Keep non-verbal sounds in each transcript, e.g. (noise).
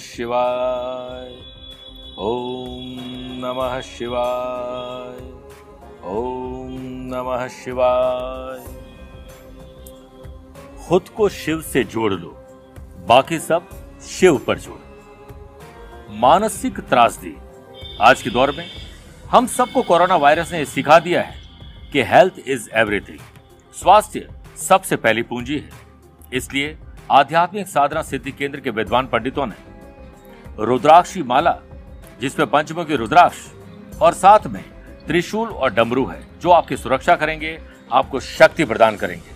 शिवाय। ओम नमः शिवाय। ओम नमः शिवाय। खुद को शिव से जोड़ लो, बाकी सब शिव पर जोड़ो। मानसिक त्रासदी आज के दौर में हम सबको कोरोना वायरस ने सिखा दिया है कि हेल्थ इज़ एवरीथिंग। स्वास्थ्य सबसे पहली पूंजी है। इसलिए आध्यात्मिक साधना सिद्धि केंद्र के विद्वान पंडितों ने रुद्राक्षी माला, जिसमें पंचमुखी रुद्राक्ष और साथ में त्रिशूल और डमरू है, जो आपकी सुरक्षा करेंगे, आपको शक्ति प्रदान करेंगे।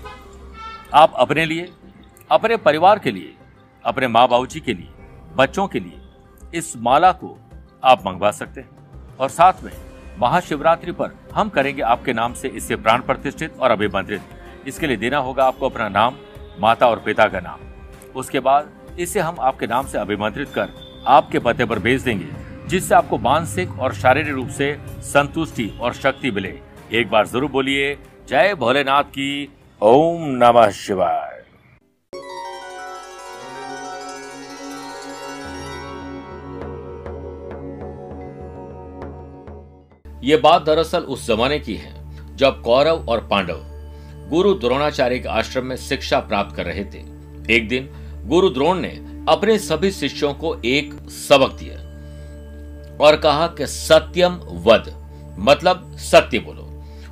आप अपने लिए, अपने परिवार के लिए, अपने माँ बाबू जी के लिए, बच्चों के लिए इस माला को आप मंगवा सकते हैं। और साथ में महाशिवरात्रि पर हम करेंगे आपके नाम से इससे प्राण प्रतिष्ठित और अभिमंत्रित। इसके लिए देना होगा आपको अपना नाम, माता और पिता का नाम। उसके बाद इसे हम आपके नाम से अभिमंत्रित कर आपके पते पर भेज देंगे, जिससे आपको मानसिक और शारीरिक रूप से संतुष्टि और शक्ति मिले। एक बार ज़रूर बोलिए, जय भोलेनाथ की ओम नमः शिवाय। ये बात दरअसल उस जमाने की है, जब कौरव और पांडव गुरु द्रोणाचार्य के आश्रम में शिक्षा प्राप्त कर रहे थे। एक दिन गुरु द्रोण ने अपने सभी शिष्यों को एक सबक दिया और कहा कि सत्यम वध मतलब सत्य बोलो।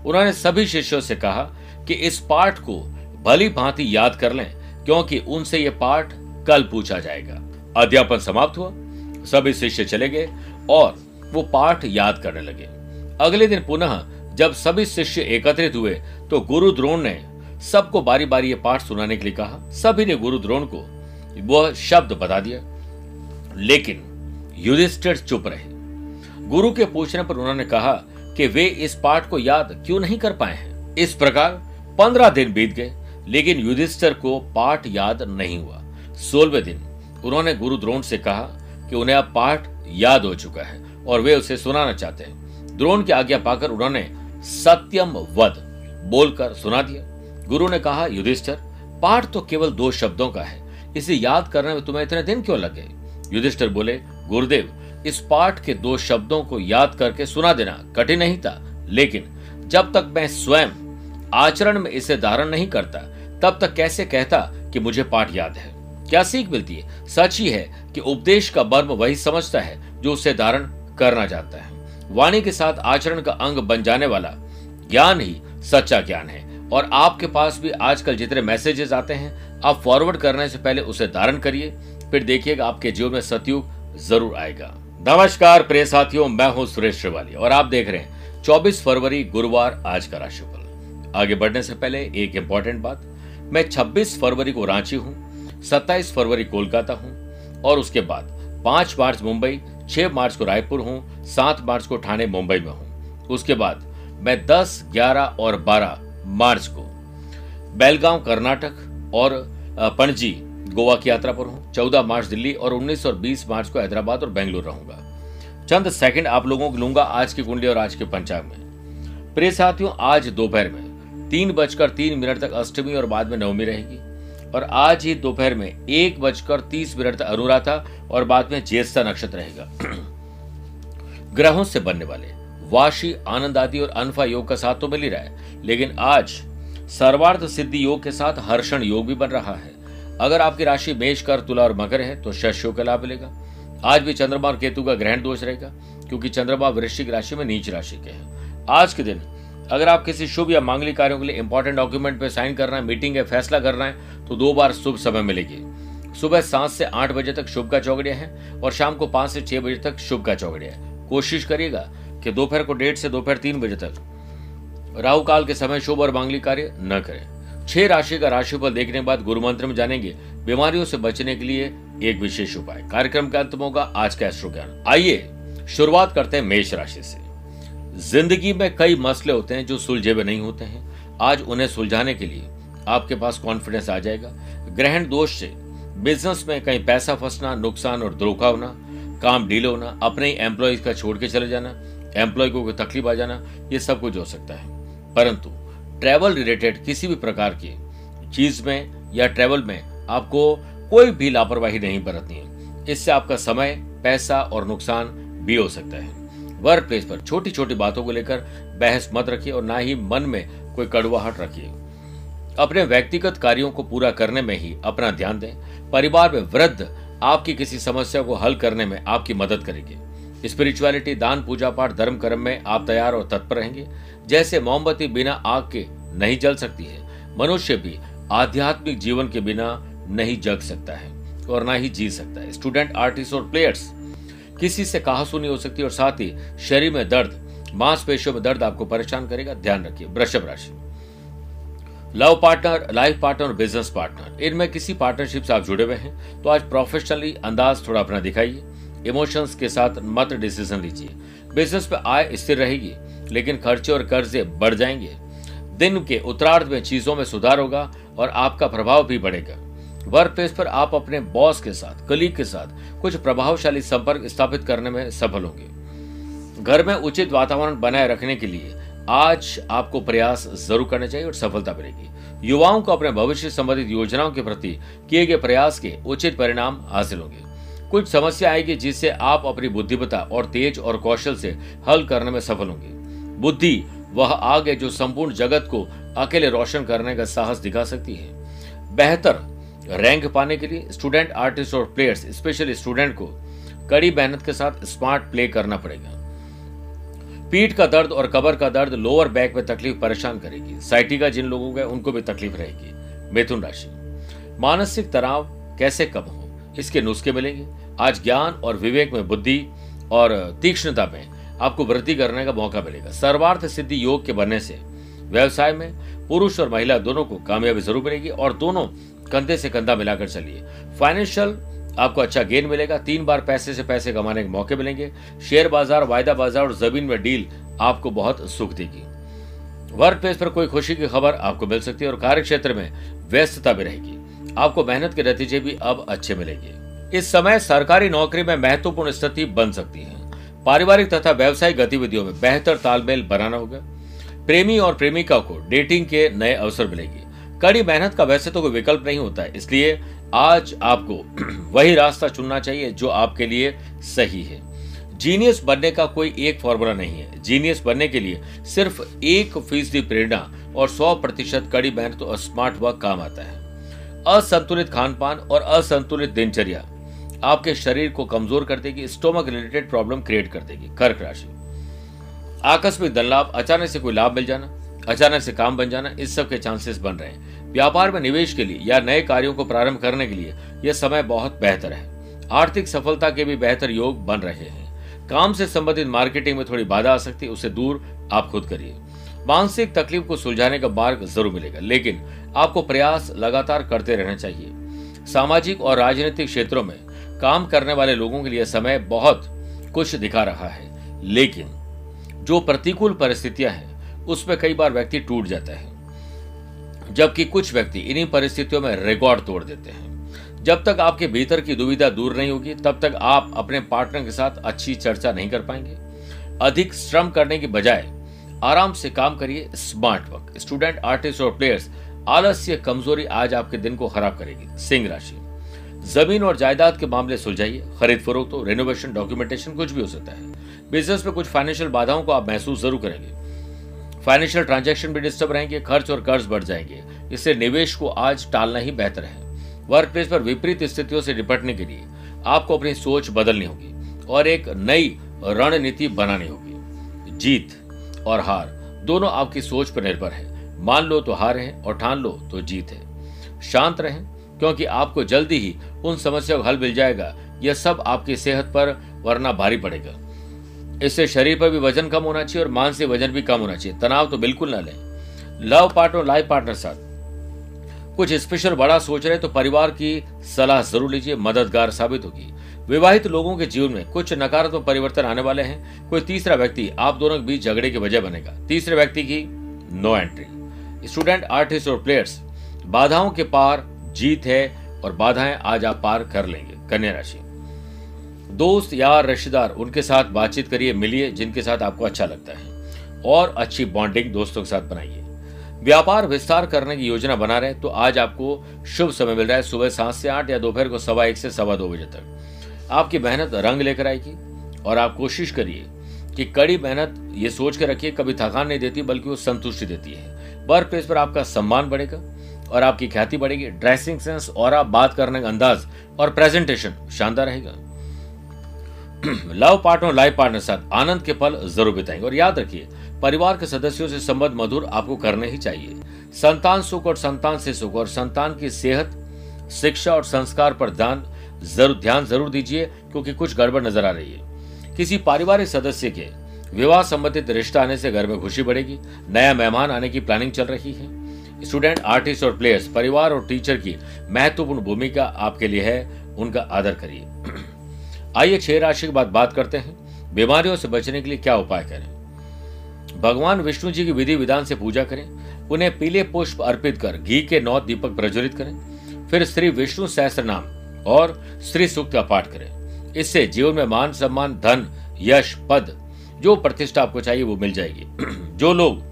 उन्होंने सभी शिष्यों से कहा कि इस पाठ को भली भांति याद कर लें, क्योंकि उनसे यह पाठ कल पूछा जाएगा। अध्यापन समाप्त हुआ, सभी शिष्य चले गए और वो पाठ याद करने लगे। अगले दिन पुनः जब सभी शिष्य एकत्रित हुए तो गुरु द्रोण ने सबको बारी बारी ये पाठ सुनाने के लिए कहा। सभी ने गुरु द्रोण को वह शब्द बता दिया। लेकिन युधिष्ठिर चुप रहे। गुरु के पूछने पर उन्होंने कहा कि वे इस पाठ को याद क्यों नहीं कर पाए हैं? इस प्रकार पंद्रह दिन बीत गए, लेकिन युधिष्ठिर को पाठ याद नहीं हुआ। सोलवे दिन उन्होंने गुरु द्रोण से कहा कि उन्हें अब पाठ याद हो चुका है और वे उसे सुनाना चाहते हैं। द्रोण की आज्ञा पाकर उन्होंने सत्यम वध बोलकर सुना दिया। गुरु ने कहा, युधिष्ठर, पाठ तो केवल दो शब्दों का है। इसे याद करने में तुम्हें इतने दिन क्यों लगे? युधिष्ठर बोले, गुरुदेव, इस पाठ के दो शब्दों को याद करके सुना देना कठिन नहीं था, लेकिन जब तक मैं स्वयं आचरण में इसे धारण नहीं करता, तब तक कैसे कहता कि मुझे पाठ याद है? क्या सीख मिलती है? सच ही है कि उपदेश का मर्म वही समझता है जो उसे धारण करना चाहता है। वाणी के साथ आचरण का अंग बन जाने वाला ज्ञान ही सच्चा ज्ञान है, और आपके पास भी आजकल जितने मैसेजेस आते हैं आप फॉरवर्ड करने से पहले उसे धारण करिए, फिर देखिएगा आपके जीवन में सतयुग ज़रूर आएगा। नमस्कार प्रिय साथियों, मैं हूँ सुरेश श्रिवाली और आप देख रहे हैं 24 फरवरी गुरुवार आज का राशिफल। आगे बढ़ने से पहले एक इंपॉर्टेंट बात, मैं 26 फरवरी को रांची हूँ 27 फरवरी कोलकाता हूँ और उसके बाद 5 मार्च मुंबई, छह मार्च को रायपुर हूँ, सात मार्च को ठाणे मुंबई में हूँ। उसके बाद मैं दस, ग्यारह और बारह मार्च को बेलगांव, कर्नाटक और पणजी, गोवा की यात्रा पर हूँ। चौदह मार्च दिल्ली और उन्नीस और बीस मार्च को हैदराबाद और बेंगलुरु रहूँगा। चंद सेकंड आप लोगों को लूँगा आज की कुंडली और आज के पंचांग में। प्रिय साथियों, आज दोपहर में, तीन बजकर तीन मिनट तक अष्टमी और बाद में नवमी रहेगी। और आज ही दोपहर में एक बजकर तीस मिनट तक अनुराधा और बाद में ज्येष्ठा नक्षत्र रहेगा। (clears throat) ग्रहों से बनने वाले वाशी, आनंद आदि और अनफा योग का साथ तो मिल ही रहा है, लेकिन आज सर्वार्थ सिद्धि योग के साथ हर्षण योग भी बन रहा है। अगर आपकी राशि मेष कर तुला और मकर है तो शश का लाभ मिलेगा। आज भी चंद्रमा और केतु का ग्रहण दोष रहेगा, क्योंकि चंद्रमा वृश्चिक राशि में नीच राशि के हैं। आज के दिन, अगर आप किसी शुभ या मांगलिक कार्यों के लिए इंपॉर्टेंट डॉक्यूमेंट पे साइन करना है मीटिंग है फैसला करना है तो दो बार शुभ समय मिलेगी। सुबह सात से आठ बजे तक शुभ का चौगड़िया है और शाम को पाँच से छह बजे तक शुभ का चौगड़िया है। कोशिश करिएगा कि दोपहर को डेढ़ से दोपहर तीन बजे तक राहु काल के समय शुभ और मांगलिक कार्य न करें। छह राशि का राशिफल देखने के बाद गुरु मंत्र में जानेंगे, बीमारियों से बचने के लिए एक विशेष उपाय। कार्यक्रम के अंत होगा आज का एस्ट्रो ज्ञान आइए, शुरुआत करते हैं मेष राशि से। ज़िंदगी में कई मसले होते हैं जो सुलझे हुए नहीं होते हैं। आज उन्हें सुलझाने के लिए आपके पास कॉन्फिडेंस आ जाएगा। ग्रहण दोष से बिज़नेस में कहीं पैसा फंसना, नुकसान और धोखा होना, काम डील होना, अपने ही एम्प्लॉयज़ का छोड़ के चले जाना एम्प्लॉय को तकलीफ़ आ जाना, ये सब कुछ हो सकता है। परंतु ट्रेवल रिलेटेड किसी भी प्रकार की चीज़ में या ट्रेवल में आपको कोई भी लापरवाही नहीं बरतनी है। इससे आपका समय, पैसा और नुकसान भी हो सकता है। वर्क प्लेस पर छोटी छोटी बातों को लेकर बहस मत रखिए और ना ही मन में कोई कड़वाहट रखिए। अपने व्यक्तिगत कार्यों को पूरा करने में ही अपना ध्यान दें। परिवार में वृद्ध आपकी किसी समस्या को हल करने में आपकी मदद करेगी। स्पिरिचुअलिटी, दान, पूजा पाठ, धर्म, कर्म में आप तैयार और तत्पर रहेंगे। जैसे मोमबत्ती बिना आग के नहीं जल सकती है, मनुष्य भी आध्यात्मिक जीवन के बिना नहीं जग सकता है और ना ही जी सकता है। स्टूडेंट आर्टिस्ट और प्लेयर्स किसी से कहा सुनी हो सकती है और साथ ही शरीर में दर्द, मांसपेशियों में दर्द आपको परेशान करेगा। ध्यान रखिए, वृषभ राशि। लव पार्टनर लाइफ पार्टनर और बिज़नेस पार्टनर इनमें किसी पार्टनरशिप से आप जुड़े हुए हैं तो आज प्रोफेशनली अंदाज थोड़ा अपना दिखाइए। इमोशंस के साथ मत डिसीज़न लीजिए। बिज़नेस पे आय स्थिर रहेगी, लेकिन खर्चे और कर्जे बढ़ जाएँगे। दिन के उत्तरार्ध में चीज़ों में सुधार होगा और आपका प्रभाव भी बढ़ेगा। वर्क प्लेस पर आप अपने बॉस के साथ कलीग के साथ कुछ प्रभावशाली संपर्क स्थापित करने में सफल होंगे। घर में उचित वातावरण बनाए रखने के लिए आज आपको प्रयास ज़रूर करने चाहिए और सफलता मिलेगी। युवाओं को अपने भविष्य संबंधित योजनाओं के प्रति किए गए प्रयास के उचित परिणाम हासिल होंगे। कुछ समस्या आएगी जिससे आप अपनी बुद्धिमता और तेज और कौशल से हल करने में सफल होंगे। बुद्धि वह आग है जो संपूर्ण जगत को अकेले रोशन करने का साहस दिखा सकती है। बेहतर रैंक पाने के लिए स्टूडेंट, आर्टिस्ट और प्लेयर्स, स्पेशली स्टूडेंट को कड़ी मेहनत के साथ स्मार्ट प्ले करना पड़ेगा। पीठ का दर्द और कबर का दर्द लोअर बैक में तकलीफ़ परेशान करेगी। साइटिका जिन लोगों का उनको भी तकलीफ़ रहेगी। मिथुन राशि। मानसिक तनाव कैसे कम हो, इसके नुस्खे मिलेंगे। आज ज्ञान और विवेक में बुद्धि और तीक्ष्णता में आपको वृद्धि करने का मौका मिलेगा। सर्वार्थ सिद्धि योग के बनने से व्यवसाय में पुरुष और महिला दोनों को कामयाबी ज़रूर मिलेगी और दोनों कंधे से कंधा मिलाकर चलिए। फाइनेंशियल आपको अच्छा गेन मिलेगा। तीन बार पैसे से पैसे कमाने के मौके मिलेंगे। शेयर बाज़ार, वायदा बाज़ार और ज़मीन में डील आपको बहुत सुख देगी। वर्क प्लेस पर कोई खुशी की खबर आपको मिल सकती है और कार्य क्षेत्र में व्यस्तता भी रहेगी। आपको मेहनत के नतीजे भी अब अच्छे मिलेंगे। इस समय सरकारी नौकरी में महत्वपूर्ण स्थिति बन सकती है। पारिवारिक तथा व्यवसायिक गतिविधियों में बेहतर तालमेल बनाना होगा। प्रेमी और प्रेमिका को डेटिंग के नए अवसर मिलेंगे। कड़ी मेहनत का वैसे तो कोई विकल्प नहीं होता है इसलिए आज आपको (clears throat) वही रास्ता चुनना चाहिए जो आपके लिए सही है। जीनियस बनने का कोई एक फॉर्मूला नहीं है। जीनियस बनने के लिए सिर्फ़ एक फ़ीसदी प्रेरणा और सौ प्रतिशत कड़ी मेहनत और स्मार्ट वर्क काम आता है। असंतुलित खान पान और असंतुलित दिनचर्या। आपके शरीर को कमज़ोर कर देगी स्टोमक रिलेटेड प्रॉब्लम क्रिएट कर देगी, कर्क राशि। आकस्मिक धन लाभ अचानक से कोई लाभ मिल जाना, अचानक से काम बन जाना, इस सब के चांसेस बन रहे हैं। व्यापार में निवेश के लिए या नए कार्यों को प्रारंभ करने के लिए यह समय बहुत बेहतर है। आर्थिक सफलता के भी बेहतर योग बन रहे हैं। काम से संबंधित मार्केटिंग में थोड़ी बाधा आ सकती है उसे दूर आप खुद करिए। मानसिक तकलीफ़ को सुलझाने का मार्ग ज़रूर मिलेगा, लेकिन आपको प्रयास लगातार करते रहना चाहिए। सामाजिक और राजनीतिक क्षेत्रों में काम करने वाले लोगों के लिए समय बहुत कुछ दिखा रहा है, लेकिन जो प्रतिकूल परिस्थितियाँ हैं, उसमें कई बार व्यक्ति टूट जाता है। जबकि कुछ व्यक्ति इन्हीं परिस्थितियों में रिकॉर्ड तोड़ देते हैं। जब तक आपके भीतर की दुविधा दूर नहीं होगी, तब तक आप अपने पार्टनर के साथ अच्छी चर्चा नहीं कर पाएँगे। अधिक श्रम करने के बजाय आराम से काम करिए स्मार्ट वर्क स्टूडेंट आर्टिस्ट और प्लेयर्स आलस्य, कमज़ोरी आज आपके दिन को खराब करेगी। सिंह राशि। ज़मीन और जायदाद के मामले सुलझाइए। खरीद फरोख्त हो रेनोवेशन डॉक्यूमेंटेशन कुछ भी हो सकता है। बिज़नेस में कुछ फाइनेंशियल बाधाओं को आप महसूस ज़रूर करेंगे। फाइनेंशियल ट्रांजैक्शन भी डिस्टर्ब रहेंगे, खर्च और कर्ज बढ़ जाएँगे। इससे निवेश को आज टालना ही बेहतर है। वर्क प्लेस पर विपरीत स्थितियों से निपटने के लिए आपको अपनी सोच बदलनी होगी और एक नई रणनीति बनानी होगी। जीत और हार, दोनों आपकी सोच पर निर्भर है। मान लो तो हार है और ठान लो तो जीत है। शांत रहें, क्योंकि आपको जल्दी ही उन समस्याओं का हल मिल जाएगा। यह सब आपकी सेहत पर वरना भारी पड़ेगा। इससे शरीर पर भी वज़न कम होना चाहिए और मानसिक वज़न भी कम होना चाहिए। तनाव तो बिल्कुल ना लें। लव पार्टनर, लाइफ पार्टनर साथ। कुछ स्पेशल बड़ा सोच रहे तो परिवार की सलाह ज़रूर लीजिए। मददगार साबित होगी। विवाहित लोगों के जीवन में कुछ नकारात्मक परिवर्तन आने वाले हैं। कोई तीसरा व्यक्ति, आप दोनों के बीच झगड़े की वजह बनेगा। तीसरे व्यक्ति की नो एंट्री स्टूडेंट आर्टिस्ट और प्लेयर्स बाधाओं के पार जीत है। और बाधाएँ आज आप पार कर लेंगे, कन्या राशि। दोस्त यार, रिश्तेदार, उनके साथ बातचीत करिए, मिलिए, जिनके साथ आपको अच्छा लगता है। और अच्छी बॉन्डिंग दोस्तों के साथ बनाइए। व्यापार विस्तार करने की योजना बना रहे तो आज आपको शुभ समय मिल रहा है। सुबह सात से आठ या दोपहर को सवा एक से सवा दो बजे तक। आपकी मेहनत रंग लेकर आएगी और आप कोशिश करिए कि कड़ी मेहनत ये सोच के रखिए, कभी थकान नहीं देती, बल्कि वो संतुष्टि देती है। वर्क प्लेस पर आपका सम्मान बढ़ेगा। और आपकी ख्याति बढ़ेगी। ड्रेसिंग सेंस और आप बात करने का अंदाज और प्रेजेंटेशन शानदार रहेगा। लव पार्टनर लाइफ पार्टनर साथ आनंद के पल ज़रूर बिताएँगे। और याद रखिए, परिवार के सदस्यों से संबंध मधुर आपको करने ही चाहिए। संतान सुख और संतान से सुख और संतान की सेहत, शिक्षा और संस्कार पर ध्यान ज़रूर ध्यान ज़रूर दीजिए, क्योंकि कुछ गड़बड़ नज़र आ रही है। किसी पारिवारिक सदस्य के विवाह संबंधित रिश्ता आने से घर में खुशी बढ़ेगी। नया मेहमान आने की प्लानिंग चल रही है। स्टूडेंट, आर्टिस्ट और प्लेयर्स, परिवार और टीचर की महत्वपूर्ण भूमिका आपके लिए है, उनका आदर करिए। (clears throat) आइए छह राशि के बाद बात करते हैं। बीमारियों से बचने के लिए क्या उपाय करें? भगवान विष्णु जी की विधि विधान से पूजा करें। उन्हें पीले पुष्प अर्पित कर घी के नौ दीपक प्रज्वलित करें। फिर श्री विष्णु सहस्त्र नाम और श्री सूक्त का पाठ करें। इससे जीवन में मान सम्मान, धन, यश, पद, जो प्रतिष्ठा आपको चाहिए, वो मिल जाएगी। (clears throat) जो लोग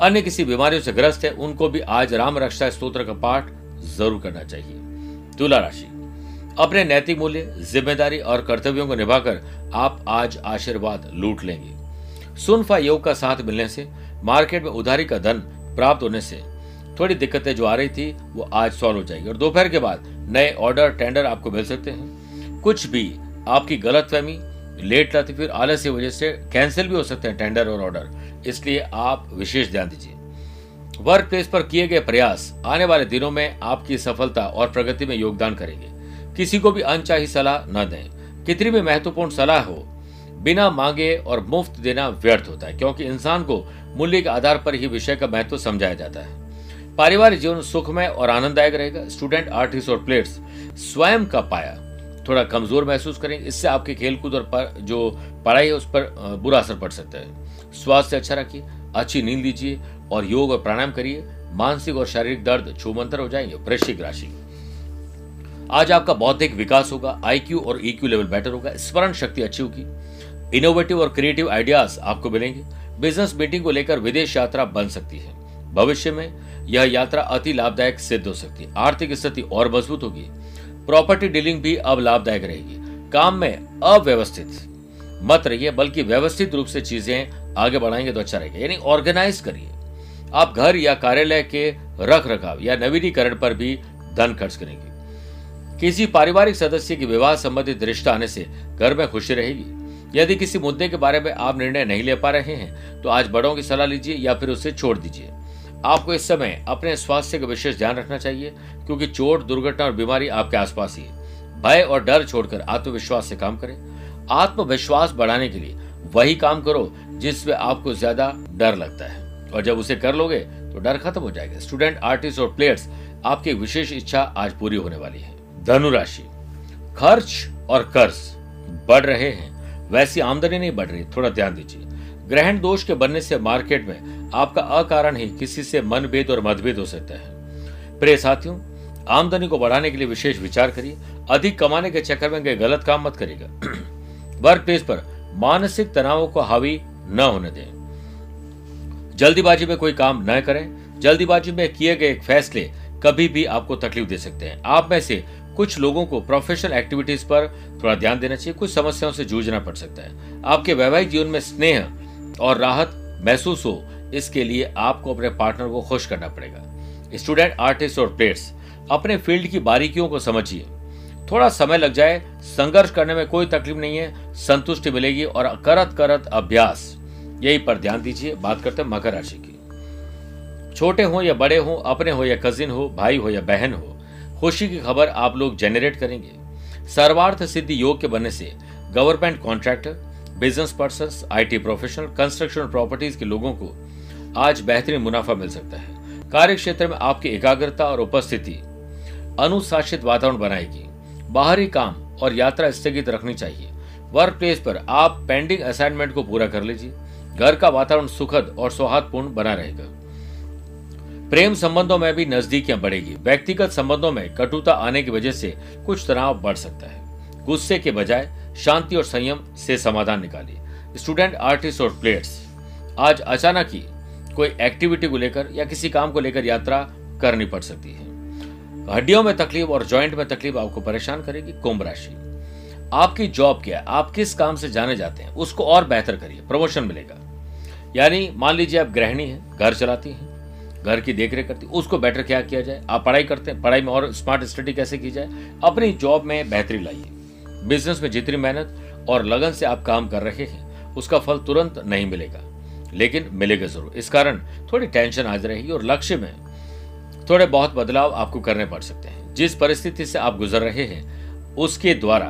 अन्य किसी बीमारियों से ग्रस्त है, उनको भी आज राम रक्षा स्त्रोत्र का पाठ ज़रूर करना चाहिए। तुला राशि। अपने नैतिक मूल्य, ज़िम्मेदारी और कर्तव्यों को निभाकर आप आज आशीर्वाद लूट लेंगे। सुनफा योग का साथ मिलने से, मार्केट में उधारी का धन प्राप्त होने से थोड़ी दिक्कतें जो आ रही थी, वो आज सॉल्व हो जाएगी। और दोपहर के बाद नए ऑर्डर, टेंडर आपको मिल सकते हैं। कुछ भी आपकी गलत फहमी लेट लाती फिर आलस की वजह से कैंसिल भी हो सकते हैं टेंडर और ऑर्डर इसलिए आप विशेष ध्यान दीजिए। वर्क प्लेस पर किए गए प्रयास आने वाले दिनों में आपकी सफलता और प्रगति में योगदान करेंगे। किसी को भी अनचाही सलाह न दें। कितनी भी महत्वपूर्ण सलाह हो, बिना मांगे और मुफ़्त देना व्यर्थ होता है, क्योंकि इंसान को मूल्य के आधार पर ही विषय का महत्व समझाया जाता है। पारिवारिक जीवन सुखमय और आनंददायक रहेगा। स्टूडेंट आर्टिस्ट और प्लेयर्स स्वयं का पाया थोड़ा कमज़ोर महसूस करेंगे इससे आपके खेलकूद और पर, जो पढ़ाई है उस पर बुरा असर पड़ सकता है। स्वास्थ्य अच्छा रखिए अच्छी नींद लीजिए और योग और प्राणायाम करिए मानसिक और शारीरिक दर्द छूमंतर हो जाएँगे वृश्चिक राशि। आज आपका बौद्धिक विकास होगा आईक्यू और ईक्यू लेवल बेटर होगा स्मरण शक्ति अच्छी होगी। इनोवेटिव और क्रिएटिव आइडियाज़ आपको मिलेंगे। बिज़नेस मीटिंग को लेकर विदेश यात्रा बन सकती है। भविष्य में यह यात्रा अति लाभदायक सिद्ध हो सकती है। आर्थिक स्थिति और मज़बूत होगी। प्रॉपर्टी डीलिंग भी अब लाभदायक रहेगी। काम में अव्यवस्थित। मत रहिए, बल्कि व्यवस्थित रूप से चीज़ें आगे बढ़ाएँगे तो अच्छा रहेगा। यानी ऑर्गेनाइज करिए। आप घर या कार्यालय के रख रखाव या नवीनीकरण पर भी धन खर्च करेंगे। किसी पारिवारिक सदस्य की विवाह संबंधित रिश्ता आने से घर में खुशी रहेगी। यदि किसी मुद्दे के बारे में आप निर्णय नहीं ले पा रहे हैं तो आज बड़ों की सलाह लीजिए या फिर उसे छोड़ दीजिए। आपको इस समय अपने स्वास्थ्य का विशेष ध्यान रखना चाहिए, क्योंकि चोट, दुर्घटना और बीमारी आपके आसपास ही है। भय और डर छोड़कर आत्मविश्वास से काम करें। आत्मविश्वास बढ़ाने के लिए वही काम करो जिसमें आपको ज़्यादा डर लगता है। और जब उसे कर लोगे तो डर खत्म हो जाएगा। स्टूडेंट, आर्टिस्ट और प्लेयर्स, आपकी विशेष इच्छा आज पूरी होने वाली है। धनुराशि खर्च और कर्ज बढ़ रहे हैं। वैसी आमदनी नहीं बढ़ रही, थोड़ा ध्यान दीजिए। ग्रहण दोष के बनने से मार्केट में आपका अकारण ही किसी से मनभेद और मतभेद हो सकता है। प्रिय साथियों, आमदनी को बढ़ाने के लिए विशेष विचार करिए। अधिक कमाने के चक्कर में गए गलत काम मत करिएगा। (clears throat) वर्क प्लेस पर मानसिक तनावों को हावी न होने दें। जल्दीबाजी में कोई काम न करें। जल्दीबाजी में किए गए फैसले कभी भी आपको तकलीफ़ दे सकते हैं। आप में से कुछ लोगों को प्रोफेशनल एक्टिविटीज़ पर थोड़ा ध्यान देना चाहिए। कुछ समस्याओं से जूझना पड़ सकता है। आपके वैवाहिक जीवन में स्नेह और राहत महसूस हो, इसके लिए आपको अपने पार्टनर को खुश करना पड़ेगा। स्टूडेंट आर्टिस्ट और प्लेयर्स अपने फ़ील्ड की बारीकियों को समझिए। थोड़ा समय लग जाए, संघर्ष करने में कोई तकलीफ़ नहीं है, संतुष्टि मिलेगी और करत करत अभ्यास। यही पर ध्यान दीजिए, बात करते हैं मकर राशि की। छोटे हो या बड़े हो, अपने हो या कजिन हो, भाई हो या बहन हो, खुशी की खबर आप लोग जेनरेट करेंगे। सर्वार्थ सिद्धि योग के बनने से government contractor business person IT professional construction properties के लोगों को आज बेहतरीन मुनाफा मिल सकता है। कार्य क्षेत्र में आपकी एकाग्रता और उपस्थिति अनुशासित वातावरण बनाएगी। बाहरी काम और यात्रा स्थगित रखनी चाहिए। वर्क प्लेस पर आप पेंडिंग असाइनमेंट को पूरा कर लीजिए। घर का वातावरण सुखद और सौहार्दपूर्ण बना रहेगा। प्रेम संबंधों में भी नजदीकियाँ बढ़ेगी। व्यक्तिगत संबंधों में कटुता आने की वजह से कुछ तनाव बढ़ सकता है। गुस्से के बजाय शांति और संयम से समाधान निकालिए। स्टूडेंट, आर्टिस्ट और प्लेयर्स, आज अचानक ही कोई एक्टिविटी को लेकर या किसी काम को लेकर यात्रा करनी पड़ सकती है। हड्डियों में तकलीफ़ और जॉइंट में तकलीफ़ आपको परेशान करेगी, कुंभ राशि। आपकी जॉब क्या है? आप किस काम से जाने जाते हैं? उसको और बेहतर करिए, प्रमोशन मिलेगा। यानी मान लीजिए आप गृहिणी हैं, घर चलाती हैं, घर की देखरेख करती उसको बेटर क्या किया जाए? आप पढ़ाई करते हैं, पढ़ाई में और स्मार्ट स्टडी कैसे की जाए? अपनी जॉब में बेहतरी लाइए। बिज़नेस में जितनी मेहनत और लगन से आप काम कर रहे हैं, उसका फल तुरंत नहीं मिलेगा। लेकिन मिलेगा ज़रूर। इस कारण थोड़ी टेंशन आ रहेगी और लक्ष्य में थोड़े बहुत बदलाव आपको करने पड़ सकते हैं। जिस परिस्थिति से आप गुजर रहे हैं, उसके द्वारा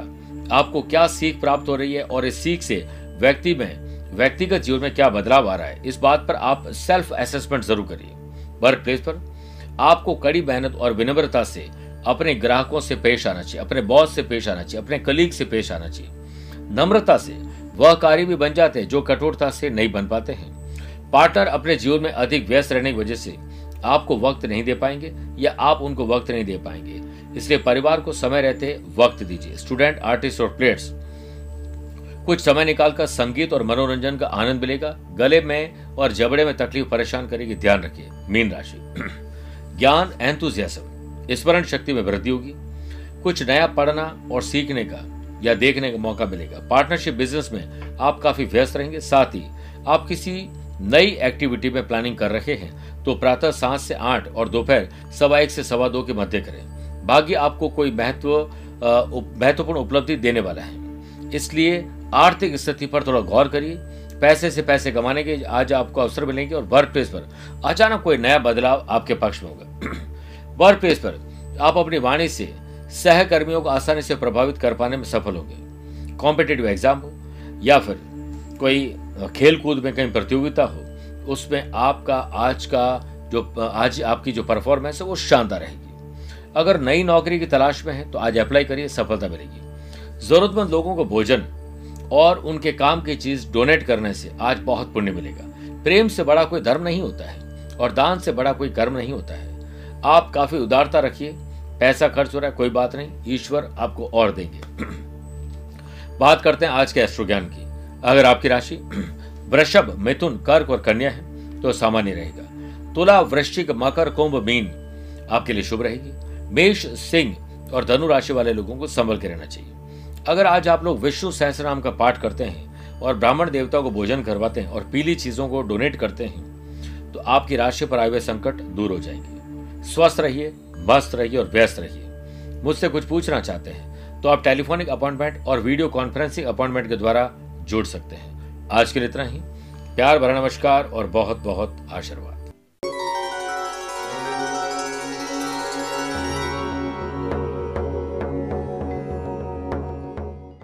आपको क्या सीख प्राप्त हो रही है और इस सीख से व्यक्ति में, व्यक्तिगत जीवन में क्या बदलाव आ रहा है, इस बात पर आप सेल्फ असेसमेंट ज़रूर करिए। वर्क प्लेस पर आपको कड़ी मेहनत और विनम्रता से अपने ग्राहकों से पेश आना चाहिए, अपने बॉस से पेश आना चाहिए, अपने कलीग से पेश आना चाहिए। नम्रता से, वह कार्य भी बन जाते हैं जो कठोरता से नहीं बन पाते हैं। पार्टनर अपने जीवन में अधिक व्यस्त रहने की वजह से आपको वक्त नहीं दे पाएँगे या आप उनको वक्त नहीं दे पाएँगे। इसलिए परिवार को समय रहते वक्त दीजिए। स्टूडेंट आर्टिस्ट और प्लेयर्स कुछ समय निकालकर संगीत और मनोरंजन का आनंद मिलेगा। गले में और जबड़े में तकलीफ़ परेशान करेगी। ध्यान रखिए, मीन राशि। (clears throat) ज्ञान एंथुजियाज्म स्मरण शक्ति में वृद्धि होगी। कुछ नया पढ़ना और सीखने का या देखने का मौका मिलेगा। पार्टनरशिप बिज़नेस में आप काफ़ी व्यस्त रहेंगे। साथ ही आप किसी नई एक्टिविटी में प्लानिंग कर रहे हैं तो प्रातः सात से आठ और दोपहर सवा एक से सवा दो के मध्य करें। भाग्य आपको कोई महत्व महत्वपूर्ण उपलब्धि देने वाला है। इसलिए आर्थिक स्थिति पर थोड़ा गौर करिए। पैसे से पैसे कमाने के आज आपको अवसर मिलेंगे और वर्क प्लेस पर अचानक कोई नया बदलाव आपके पक्ष में होगा। वर्क प्लेस पर आप अपनी वाणी से सहकर्मियों को आसानी से प्रभावित कर पाने में सफल होंगे। कॉम्पिटेटिव एग्ज़ाम हो, या फिर कोई खेल कूद में कहीं प्रतियोगिता हो, उसमें आपका आज का जो आज आपकी जो परफॉर्मेंस है वो शानदार रहेगी। अगर नई नौकरी की तलाश में है तो आज अप्लाई करिए, सफलता मिलेगी। जरूरतमंद लोगों को भोजन और उनके काम की चीज़ डोनेट करने से आज बहुत पुण्य मिलेगा। प्रेम से बड़ा कोई धर्म नहीं होता है और दान से बड़ा कोई कर्म नहीं होता है। आप काफ़ी उदारता रखिए, पैसा खर्च हो रहा है, कोई बात नहीं, ईश्वर आपको और देंगे। बात करते हैं आज के एस्ट्रो ज्ञान की। अगर आपकी राशि, वृषभ, मिथुन, कर्क और कन्या है तो सामान्य रहेगा। तुला, वृश्चिक, मकर, कुंभ, मीन आपके लिए शुभ रहेगी। मेष, सिंह और धनु राशि वाले लोगों को संभल के रहना चाहिए। अगर आज आप लोग विष्णु सहस्रनाम का पाठ करते हैं और ब्राह्मण देवता को भोजन करवाते हैं और पीली चीज़ों को डोनेट करते हैं तो आपकी राशि पर आए हुए संकट दूर हो जाएँगे। स्वस्थ रहिए, मस्त रहिए और व्यस्त रहिए। मुझसे कुछ पूछना चाहते हैं तो आप टेलीफोनिक अपॉइंटमेंट और वीडियो कॉन्फ्रेंसिंग अपॉइंटमेंट के द्वारा जुड़ सकते हैं। आज के लिए इतना ही। प्यार, भरा नमस्कार और बहुत बहुत आशीर्वाद।